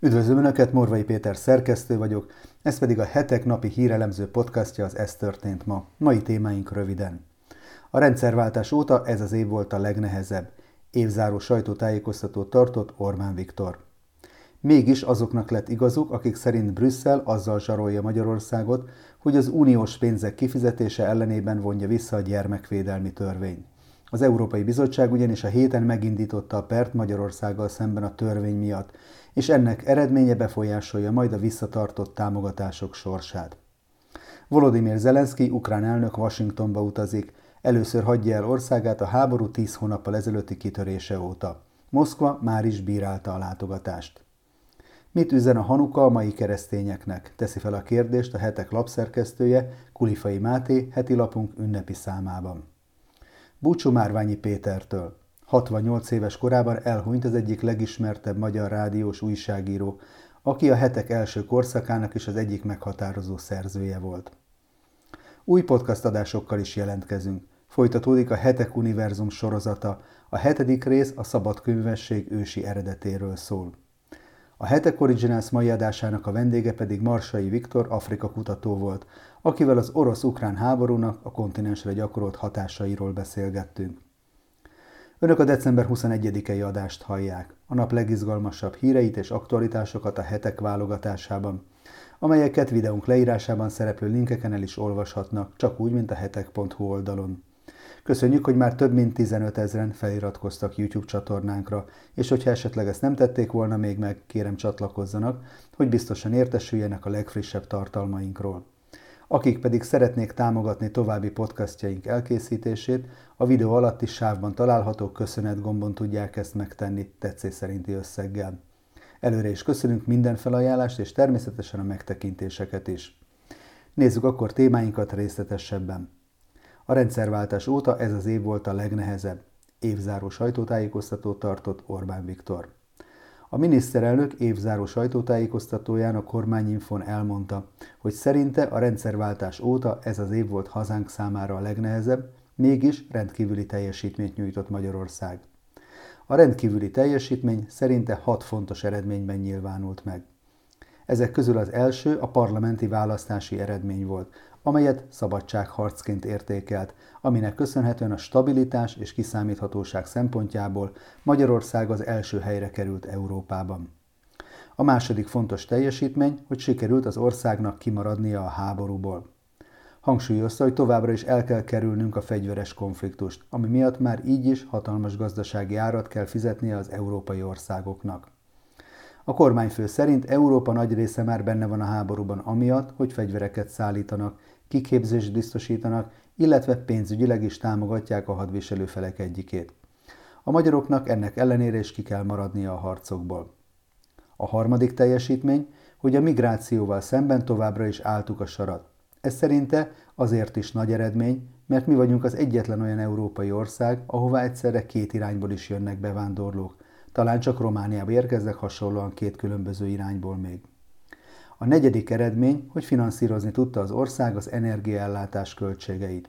Üdvözlöm Önöket, Morvai Péter szerkesztő vagyok, ez pedig a hetek napi hírelemző podcastja az Ez történt ma. Mai témáink röviden. A rendszerváltás óta ez az év volt a legnehezebb. Évzáró sajtótájékoztatót tartott Orbán Viktor. Mégis azoknak lett igazuk, akik szerint Brüsszel azzal zsarolja Magyarországot, hogy az uniós pénzek kifizetése ellenében vonja vissza a gyermekvédelmi törvény. Az Európai Bizottság ugyanis a héten megindította a pert Magyarországgal szemben a törvény miatt, és ennek eredménye befolyásolja majd a visszatartott támogatások sorsát. Volodymyr Zelenszky, ukrán elnök Washingtonba utazik, először hagyja el országát a háború tíz hónappal ezelőtti kitörése óta. Moszkva már is bírálta a látogatást. Mit üzen a Hanuka a mai keresztényeknek? Teszi fel a kérdést a hetek lapszerkesztője, Kulifai Máté, heti lapunk ünnepi számában. Búcsú Márványi Pétertől. 68 éves korában elhunyt az egyik legismertebb magyar rádiós újságíró, aki a hetek első korszakának is az egyik meghatározó szerzője volt. Új podcast adásokkal is jelentkezünk. Folytatódik a Hetek Univerzum sorozata, a hetedik rész a szabadkönyvesség ősi eredetéről szól. A Hetek Originals mai adásának a vendége pedig Marsai Viktor, Afrika kutató volt, akivel az orosz-ukrán háborúnak a kontinensre gyakorolt hatásairól beszélgettünk. Önök a december 21-i adást hallják, a nap legizgalmasabb híreit és aktualitásokat a hetek válogatásában, amelyeket videónk leírásában szereplő linkeken el is olvashatnak, csak úgy, mint a hetek.hu oldalon. Köszönjük, hogy már több mint 15 ezeren feliratkoztak YouTube csatornánkra, és hogyha esetleg ezt nem tették volna még meg, kérem csatlakozzanak, hogy biztosan értesüljenek a legfrissebb tartalmainkról. Akik pedig szeretnék támogatni további podcastjaink elkészítését, a videó alatti sávban található köszönet gombon tudják ezt megtenni tetszés szerinti összeggel. Előre is köszönünk minden felajánlást és természetesen a megtekintéseket is. Nézzük akkor témáinkat részletesebben. A rendszerváltás óta ez az év volt a legnehezebb. Évzáró sajtótájékoztatót tartott Orbán Viktor. A miniszterelnök évzáró sajtótájékoztatóján a kormányinfon elmondta, hogy szerinte a rendszerváltás óta ez az év volt hazánk számára a legnehezebb, mégis rendkívüli teljesítményt nyújtott Magyarország. A rendkívüli teljesítmény szerinte hat fontos eredményben nyilvánult meg. Ezek közül az első a parlamenti választási eredmény volt, amelyet szabadságharcként értékelt, aminek köszönhetően a stabilitás és kiszámíthatóság szempontjából Magyarország az első helyre került Európában. A második fontos teljesítmény, hogy sikerült az országnak kimaradnia a háborúból. Hangsúlyozta, hogy továbbra is el kell kerülnünk a fegyveres konfliktust, ami miatt már így is hatalmas gazdasági árat kell fizetnie az európai országoknak. A kormányfő szerint Európa nagy része már benne van a háborúban amiatt, hogy fegyvereket szállítanak, kiképzést biztosítanak, illetve pénzügyileg is támogatják a hadviselő felek egyikét. A magyaroknak ennek ellenére is ki kell maradnia a harcokból. A harmadik teljesítmény, hogy a migrációval szemben továbbra is álltuk a sarat. Ez szerinte azért is nagy eredmény, mert mi vagyunk az egyetlen olyan európai ország, ahová egyszerre két irányból is jönnek bevándorlók. Talán csak Romániába érkeznek hasonlóan két különböző irányból még. A negyedik eredmény, hogy finanszírozni tudta az ország az energiaellátás költségeit.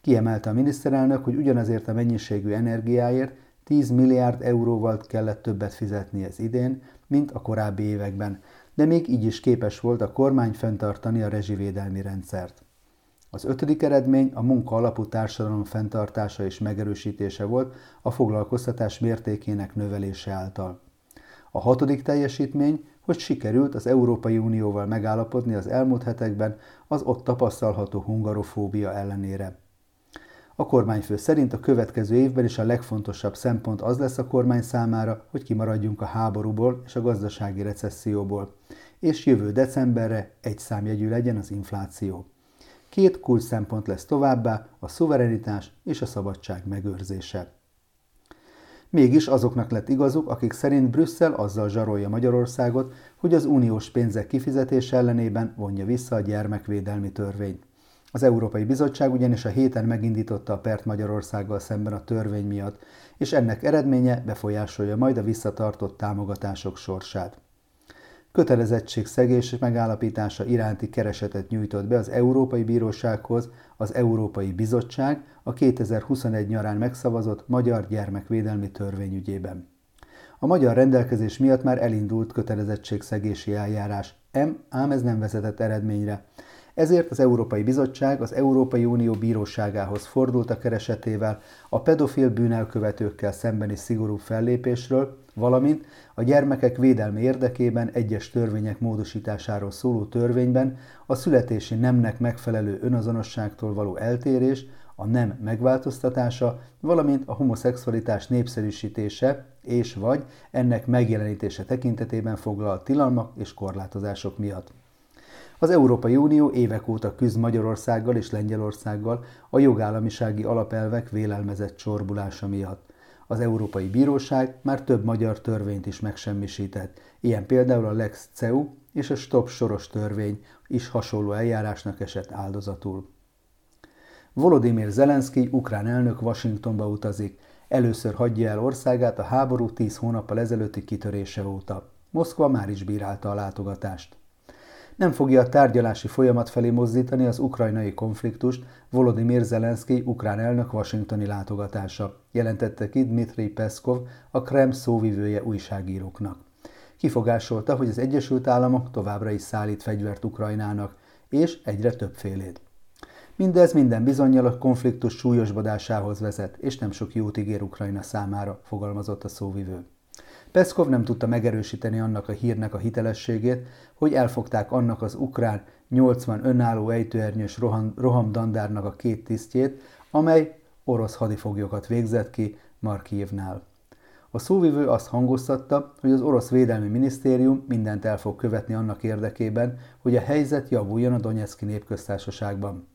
Kiemelte a miniszterelnök, hogy ugyanazért a mennyiségű energiáért 10 milliárd euróval kellett többet fizetni ez idén, mint a korábbi években, de még így is képes volt a kormány fenntartani a rezsivédelmi rendszert. Az ötödik eredmény a munka alapú társadalom fenntartása és megerősítése volt a foglalkoztatás mértékének növelése által. A hatodik teljesítmény, hogy sikerült az Európai Unióval megállapodni az elmúlt hetekben az ott tapasztalható hungarofóbia ellenére. A kormányfő szerint a következő évben is a legfontosabb szempont az lesz a kormány számára, hogy kimaradjunk a háborúból és a gazdasági recesszióból, és jövő decemberre egy számjegyű legyen az infláció. Két kulcs szempont lesz továbbá a szuverenitás és a szabadság megőrzése. Mégis azoknak lett igazuk, akik szerint Brüsszel azzal zsarolja Magyarországot, hogy az uniós pénzek kifizetése ellenében vonja vissza a gyermekvédelmi törvényt. Az Európai Bizottság ugyanis a héten megindította a pert Magyarországgal szemben a törvény miatt, és ennek eredménye befolyásolja majd a visszatartott támogatások sorsát kötelezettségszegés megállapítása iránti keresetet nyújtott be az Európai Bírósághoz az Európai Bizottság a 2021 nyarán megszavazott Magyar Gyermekvédelmi Törvényügyében. A magyar rendelkezés miatt már elindult kötelezettségszegési eljárás, ám ez nem vezetett eredményre. Ezért az Európai Bizottság az Európai Unió bíróságához fordult a keresetével a pedofil bűnelkövetőkkel szembeni szigorú fellépésről, valamint a gyermekek védelme érdekében egyes törvények módosításáról szóló törvényben a születési nemnek megfelelő önazonosságtól való eltérés, a nem megváltoztatása, valamint a homoszexualitás népszerűsítése és vagy ennek megjelenítése tekintetében foglalt tilalmak és korlátozások miatt. Az Európai Unió évek óta küzd Magyarországgal és Lengyelországgal a jogállamisági alapelvek vélelmezett csorbulása miatt. Az Európai Bíróság már több magyar törvényt is megsemmisített, ilyen például a Lex CEU és a Stop soros törvény is hasonló eljárásnak esett áldozatul. Volodymyr Zelenszky, ukrán elnök Washingtonba utazik. Először hagyja el országát a háború tíz hónappal ezelőtti kitörése óta. Moszkva már is bírálta a látogatást nem fogja a tárgyalási folyamat felé mozdítani az ukrajnai konfliktust Volodymyr Zelenszky ukrán elnök washingtoni látogatása, jelentette ki Dmitry Peszkov, a Krem szóvivője újságíróknak. Kifogásolta, hogy az Egyesült Államok továbbra is szállít fegyvert Ukrajnának, és egyre többfélét. Mindez minden bizonyal a konfliktus súlyosbodásához vezet, és nem sok jót ígér Ukrajna számára, fogalmazott a szóvivő. Peszkov nem tudta megerősíteni annak a hírnek a hitelességét, hogy elfogták annak az ukrán 80 önálló ejtőernyős roham, rohamdandárnak a két tisztjét, amely orosz hadifoglyokat végzett ki Markívnál. A szóvivő azt hangoztatta, hogy az orosz védelmi minisztérium mindent el fog követni annak érdekében, hogy a helyzet javuljon a Donetszki népköztársaságban.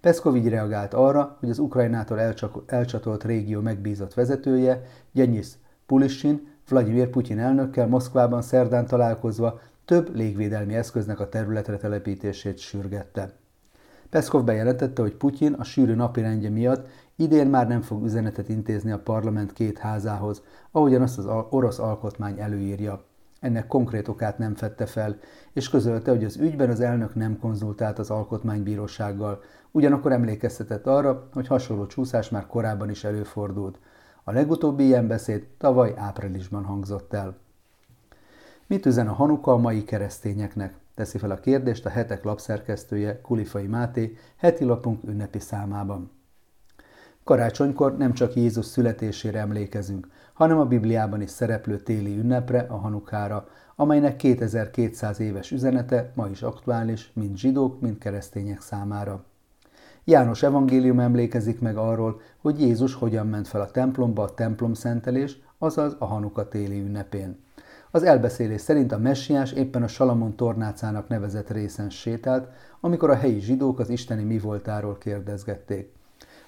Peszkov így reagált arra, hogy az Ukrajnától elcsatolt régió megbízott vezetője, Gyenyis Pulishin Vladimir Putyin elnökkel Moszkvában szerdán találkozva több légvédelmi eszköznek a területre telepítését sürgette. Peszkov bejelentette, hogy Putyin a sűrű napirendje miatt idén már nem fog üzenetet intézni a parlament két házához, ahogyan azt az orosz alkotmány előírja. Ennek konkrét okát nem fette fel, és közölte, hogy az ügyben az elnök nem konzultált az alkotmánybírósággal, ugyanakkor emlékeztetett arra, hogy hasonló csúszás már korábban is előfordult. A legutóbbi ilyen beszéd tavaly áprilisban hangzott el. Mit üzen a Hanuka a mai keresztényeknek? Teszi fel a kérdést a hetek lapszerkesztője Kulifai Máté heti lapunk ünnepi számában. Karácsonykor nem csak Jézus születésére emlékezünk, hanem a Bibliában is szereplő téli ünnepre, a Hanukára, amelynek 2200 éves üzenete ma is aktuális, mind zsidók, mind keresztények számára. János evangélium emlékezik meg arról, hogy Jézus hogyan ment fel a templomba a templom szentelés, azaz a Hanuka téli ünnepén. Az elbeszélés szerint a messiás éppen a Salamon tornácának nevezett részen sétált, amikor a helyi zsidók az isteni mi voltáról kérdezgették.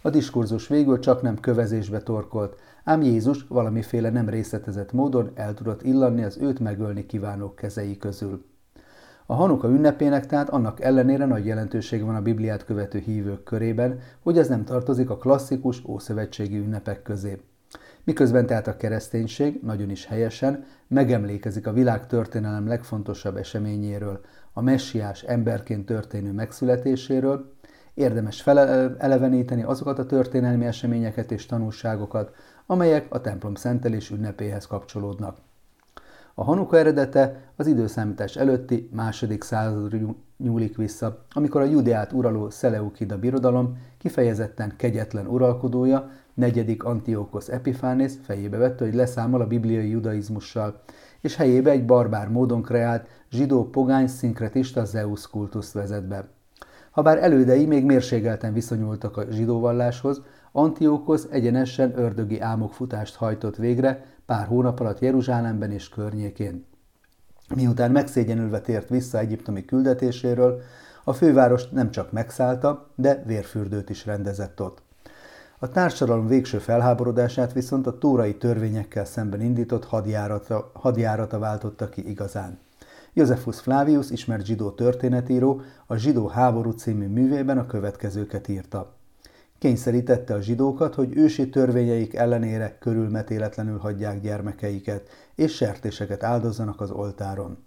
A diskurzus végül csak nem kövezésbe torkolt, ám Jézus valamiféle nem részletezett módon el tudott illanni az őt megölni kívánók kezei közül. A Hanuka ünnepének tehát annak ellenére nagy jelentőség van a Bibliát követő hívők körében, hogy ez nem tartozik a klasszikus ószövetségi ünnepek közé. Miközben tehát a kereszténység nagyon is helyesen megemlékezik a világ történelem legfontosabb eseményéről, a messiás emberként történő megszületéséről, érdemes feleleveníteni azokat a történelmi eseményeket és tanulságokat, amelyek a templom szentelés ünnepéhez kapcsolódnak. A Hanuka eredete az időszámítás előtti második századra nyúlik vissza, amikor a Judeát uraló Szeleukida birodalom kifejezetten kegyetlen uralkodója, negyedik Antiochos Epiphanes fejébe vette, hogy leszámol a bibliai judaizmussal, és helyébe egy barbár módon kreált zsidó pogány szinkretista Zeus kultuszt vezet be. Habár elődei még mérségelten viszonyultak a zsidóvalláshoz, Antiochos egyenesen ördögi álmokfutást hajtott végre pár hónap alatt Jeruzsálemben és környékén. Miután megszégyenülve tért vissza egyiptomi küldetéséről, a fővárost nem csak megszállta, de vérfürdőt is rendezett ott. A társadalom végső felháborodását viszont a tórai törvényekkel szemben indított hadjárata, hadjárata váltotta ki igazán. Josephus Flavius, ismert zsidó történetíró, a Zsidó háború című művében a következőket írta. Kényszerítette a zsidókat, hogy ősi törvényeik ellenére körülmetéletlenül hagyják gyermekeiket, és sertéseket áldozzanak az oltáron.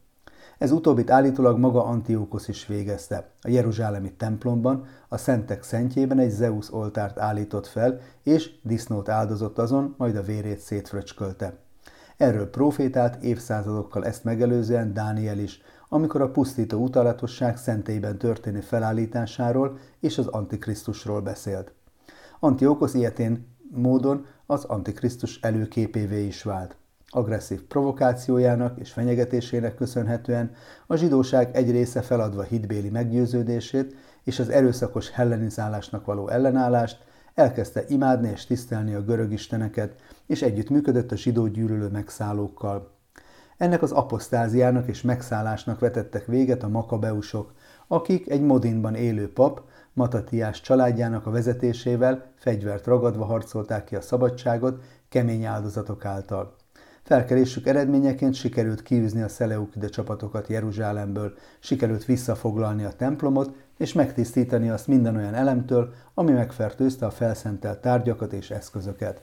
Ez utóbbit állítólag maga Antiochos is végezte. A Jeruzsálemi templomban, a szentek szentjében egy Zeus oltárt állított fel, és disznót áldozott azon, majd a vérét szétfröcskölte. Erről profétált évszázadokkal ezt megelőzően Dániel is, amikor a pusztító utalatosság szentélyben történő felállításáról és az Antikrisztusról beszélt. Antiokosz ilyetén módon az Antikrisztus előképévé is vált. Agresszív provokációjának és fenyegetésének köszönhetően a zsidóság egy része feladva hitbéli meggyőződését és az erőszakos hellenizálásnak való ellenállást, elkezdte imádni és tisztelni a görög isteneket, és együtt működött a zsidó gyűlölő megszállókkal. Ennek az apostáziának és megszállásnak vetettek véget a makabeusok, akik egy modinban élő pap, Matatiás családjának a vezetésével fegyvert ragadva harcolták ki a szabadságot kemény áldozatok által. Felkerésük eredményeként sikerült kiűzni a Szeleukide csapatokat Jeruzsálemből, sikerült visszafoglalni a templomot és megtisztítani azt minden olyan elemtől, ami megfertőzte a felszentelt tárgyakat és eszközöket.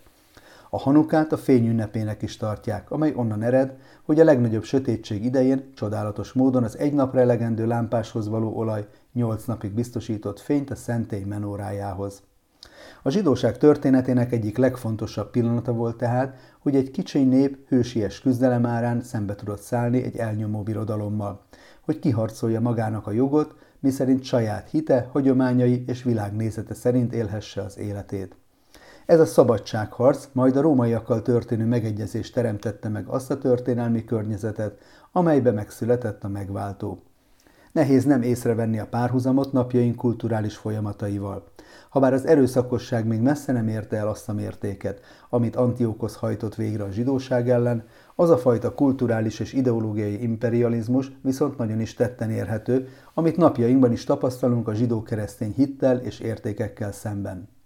A hanukát a fényünnepének is tartják, amely onnan ered, hogy a legnagyobb sötétség idején csodálatos módon az egy napra elegendő lámpáshoz való olaj nyolc napig biztosított fényt a szentély menórájához. A zsidóság történetének egyik legfontosabb pillanata volt tehát, hogy egy kicsiny nép hősies küzdelem árán szembe tudott szállni egy elnyomó birodalommal, hogy kiharcolja magának a jogot, miszerint saját hite, hagyományai és világnézete szerint élhesse az életét. Ez a szabadságharc majd a rómaiakkal történő megegyezés teremtette meg azt a történelmi környezetet, amelybe megszületett a megváltó. Nehéz nem észrevenni a párhuzamot napjaink kulturális folyamataival. Habár az erőszakosság még messze nem érte el azt a mértéket, amit Antiokosz hajtott végre a zsidóság ellen, az a fajta kulturális és ideológiai imperializmus viszont nagyon is tetten érhető, amit napjainkban is tapasztalunk a zsidó-keresztény hittel és értékekkel szemben.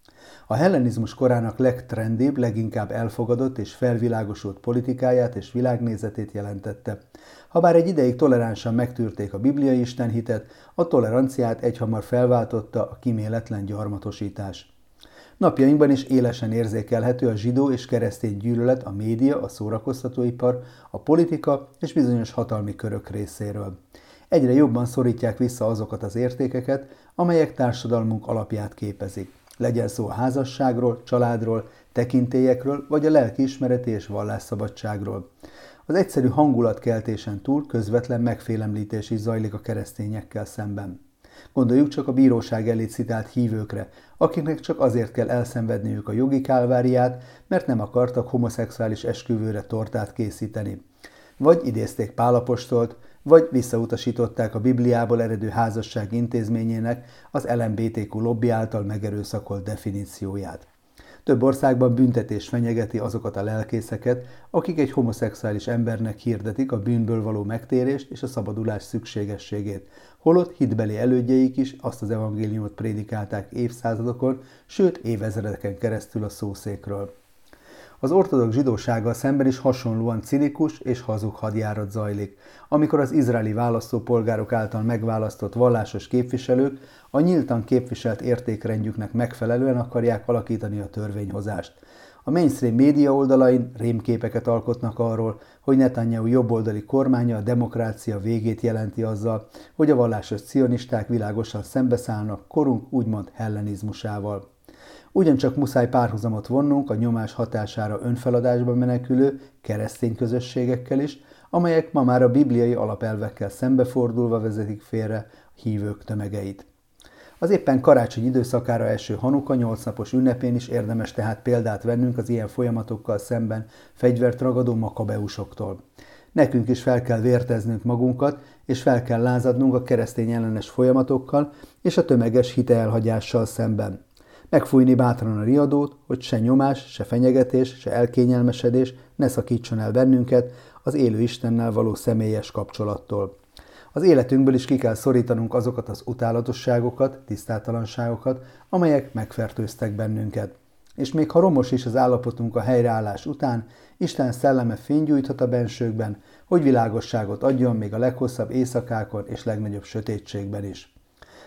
A hellenizmus korának legtrendibb, leginkább elfogadott és felvilágosult politikáját és világnézetét jelentette. Habár egy ideig toleránsan megtűrték a bibliai istenhitet, a toleranciát egyhamar felváltotta a kiméletlen gyarmatosítás. Napjainkban is élesen érzékelhető a zsidó és keresztény gyűlölet a média, a szórakoztatóipar, a politika és bizonyos hatalmi körök részéről. Egyre jobban szorítják vissza azokat az értékeket, amelyek társadalmunk alapját képezik. Legyen szó a házasságról, családról, tekintélyekről, vagy a lelkiismereti és vallásszabadságról. Az egyszerű hangulatkeltésen túl közvetlen megfélemlítés is zajlik a keresztényekkel szemben. Gondoljuk csak a bíróság elé citált hívőkre, akiknek csak azért kell elszenvedniük a jogi kálváriát, mert nem akartak homoszexuális esküvőre tortát készíteni. Vagy idézték Pálapostolt, vagy visszautasították a Bibliából eredő házasság intézményének az LMBTQ lobby által megerőszakolt definícióját. Több országban büntetés fenyegeti azokat a lelkészeket, akik egy homoszexuális embernek hirdetik a bűnből való megtérést és a szabadulás szükségességét, holott hitbeli elődjeik is azt az evangéliumot prédikálták évszázadokon, sőt évezredeken keresztül a szószékről. Az ortodox zsidósággal szemben is hasonlóan cinikus és hazug hadjárat zajlik, amikor az izraeli választópolgárok által megválasztott vallásos képviselők a nyíltan képviselt értékrendjüknek megfelelően akarják alakítani a törvényhozást. A mainstream média oldalain rémképeket alkotnak arról, hogy Netanyahu jobboldali kormánya a demokrácia végét jelenti azzal, hogy a vallásos cionisták világosan szembeszállnak korunk úgymond hellenizmusával. Ugyancsak muszáj párhuzamot vonnunk a nyomás hatására önfeladásba menekülő keresztény közösségekkel is, amelyek ma már a bibliai alapelvekkel szembefordulva vezetik félre a hívők tömegeit. Az éppen karácsony időszakára eső Hanuka 8 napos ünnepén is érdemes tehát példát vennünk az ilyen folyamatokkal szemben fegyvert ragadó makabeusoktól. Nekünk is fel kell vérteznünk magunkat, és fel kell lázadnunk a keresztény ellenes folyamatokkal és a tömeges hiteelhagyással szemben megfújni bátran a riadót, hogy se nyomás, se fenyegetés, se elkényelmesedés ne szakítson el bennünket az élő Istennel való személyes kapcsolattól. Az életünkből is ki kell szorítanunk azokat az utálatosságokat, tisztátalanságokat, amelyek megfertőztek bennünket. És még ha romos is az állapotunk a helyreállás után, Isten szelleme fénygyújthat a bensőkben, hogy világosságot adjon még a leghosszabb éjszakákon és legnagyobb sötétségben is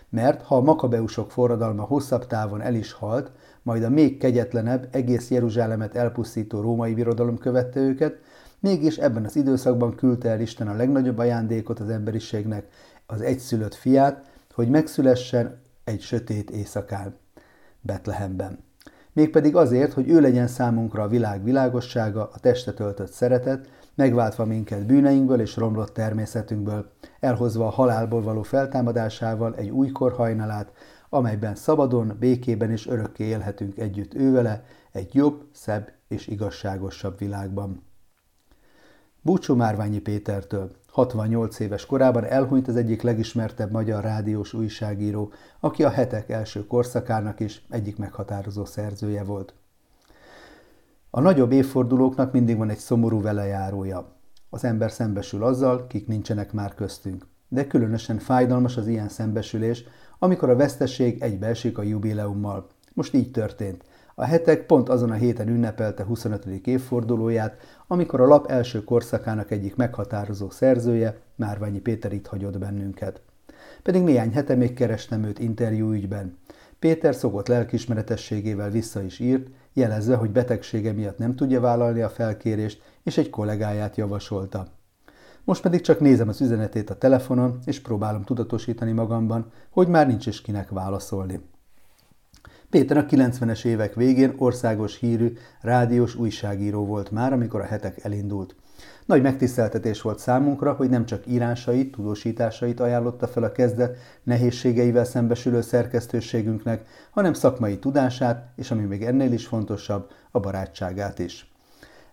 mert ha a makabeusok forradalma hosszabb távon el is halt, majd a még kegyetlenebb, egész Jeruzsálemet elpusztító római birodalom követte őket, mégis ebben az időszakban küldte el Isten a legnagyobb ajándékot az emberiségnek, az egyszülött fiát, hogy megszülessen egy sötét éjszakán, Betlehemben. Mégpedig azért, hogy ő legyen számunkra a világ világossága, a testet öltött szeretet, megváltva minket bűneinkből és romlott természetünkből, elhozva a halálból való feltámadásával egy újkor hajnalát, amelyben szabadon, békében és örökké élhetünk együtt ővele, egy jobb, szebb és igazságosabb világban. Búcsú Márványi Pétertől. 68 éves korában elhunyt az egyik legismertebb magyar rádiós újságíró, aki a hetek első korszakának is egyik meghatározó szerzője volt. A nagyobb évfordulóknak mindig van egy szomorú velejárója. Az ember szembesül azzal, kik nincsenek már köztünk. De különösen fájdalmas az ilyen szembesülés, amikor a veszteség egybeesik a jubileummal. Most így történt. A hetek pont azon a héten ünnepelte 25. évfordulóját, amikor a lap első korszakának egyik meghatározó szerzője, Márványi Péter itt hagyott bennünket. Pedig néhány hete még kerestem őt interjúügyben. Péter szokott lelkismeretességével vissza is írt, jelezve, hogy betegsége miatt nem tudja vállalni a felkérést, és egy kollégáját javasolta. Most pedig csak nézem az üzenetét a telefonon, és próbálom tudatosítani magamban, hogy már nincs is kinek válaszolni. Péter a 90-es évek végén országos hírű, rádiós újságíró volt már, amikor a hetek elindult. Nagy megtiszteltetés volt számunkra, hogy nem csak írásait, tudósításait ajánlotta fel a kezdet nehézségeivel szembesülő szerkesztőségünknek, hanem szakmai tudását, és ami még ennél is fontosabb, a barátságát is.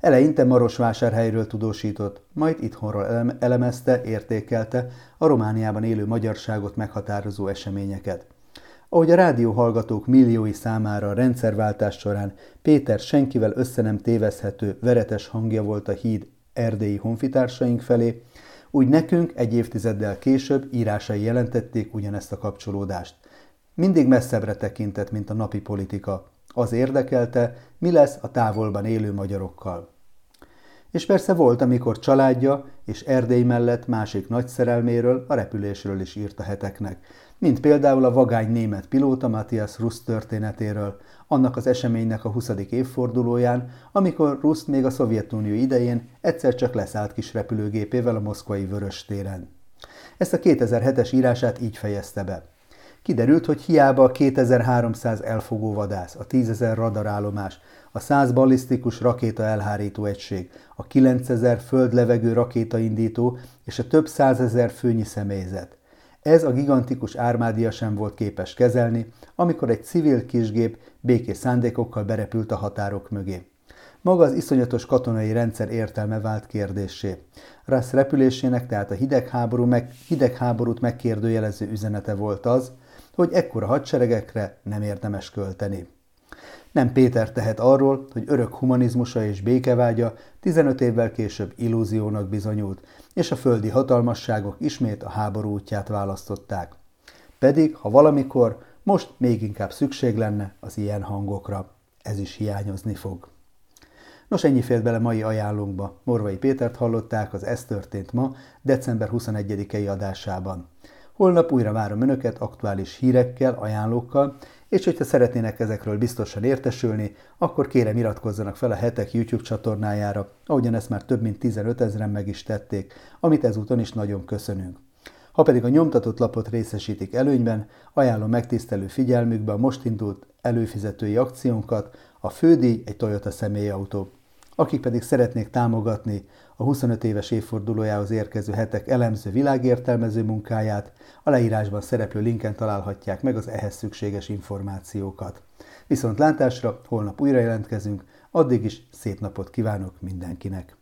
Eleinte Marosvásárhelyről tudósított, majd itthonról elemezte, értékelte a Romániában élő magyarságot meghatározó eseményeket. Ahogy a rádióhallgatók milliói számára a rendszerváltás során Péter senkivel össze nem tévezhető, veretes hangja volt a híd erdélyi honfitársaink felé, úgy nekünk egy évtizeddel később írásai jelentették ugyanezt a kapcsolódást. Mindig messzebbre tekintett, mint a napi politika. Az érdekelte, mi lesz a távolban élő magyarokkal. És persze volt, amikor családja és Erdély mellett másik nagy szerelméről, a repülésről is írt a heteknek, mint például a vagány német pilóta Matthias Rusz történetéről, annak az eseménynek a 20. évfordulóján, amikor Rusz még a Szovjetunió idején egyszer csak leszállt kis repülőgépével a moszkvai Vörös téren. Ezt a 2007-es írását így fejezte be. Kiderült, hogy hiába a 2300 elfogó vadász, a 10.000 radarállomás, a 100 ballisztikus rakéta elhárító egység, a 9000 földlevegő rakétaindító és a több százezer főnyi személyzet. Ez a gigantikus ármádia sem volt képes kezelni, amikor egy civil kisgép békés szándékokkal berepült a határok mögé. Maga az iszonyatos katonai rendszer értelme vált kérdésé. Russ repülésének tehát a hidegháború meg, hidegháborút megkérdőjelező üzenete volt az, hogy ekkora hadseregekre nem érdemes költeni. Nem Péter tehet arról, hogy örök humanizmusa és békevágya 15 évvel később illúziónak bizonyult, és a földi hatalmasságok ismét a háború útját választották. Pedig, ha valamikor, most még inkább szükség lenne az ilyen hangokra. Ez is hiányozni fog. Nos, ennyi fért bele mai ajánlónkba. Morvai Pétert hallották az Ez történt ma, december 21-i adásában. Holnap újra várom Önöket aktuális hírekkel, ajánlókkal, és hogyha szeretnének ezekről biztosan értesülni, akkor kérem iratkozzanak fel a hetek YouTube csatornájára, ahogyan ezt már több mint 15 ezeren meg is tették, amit ezúton is nagyon köszönünk. Ha pedig a nyomtatott lapot részesítik előnyben, ajánlom megtisztelő figyelmükbe a most indult előfizetői akciónkat, a fődíj egy Toyota személyautó. Akik pedig szeretnék támogatni a 25 éves évfordulójához érkező hetek elemző világértelmező munkáját, a leírásban szereplő linken találhatják meg az ehhez szükséges információkat. Viszont látásra holnap újra jelentkezünk, addig is szép napot kívánok mindenkinek!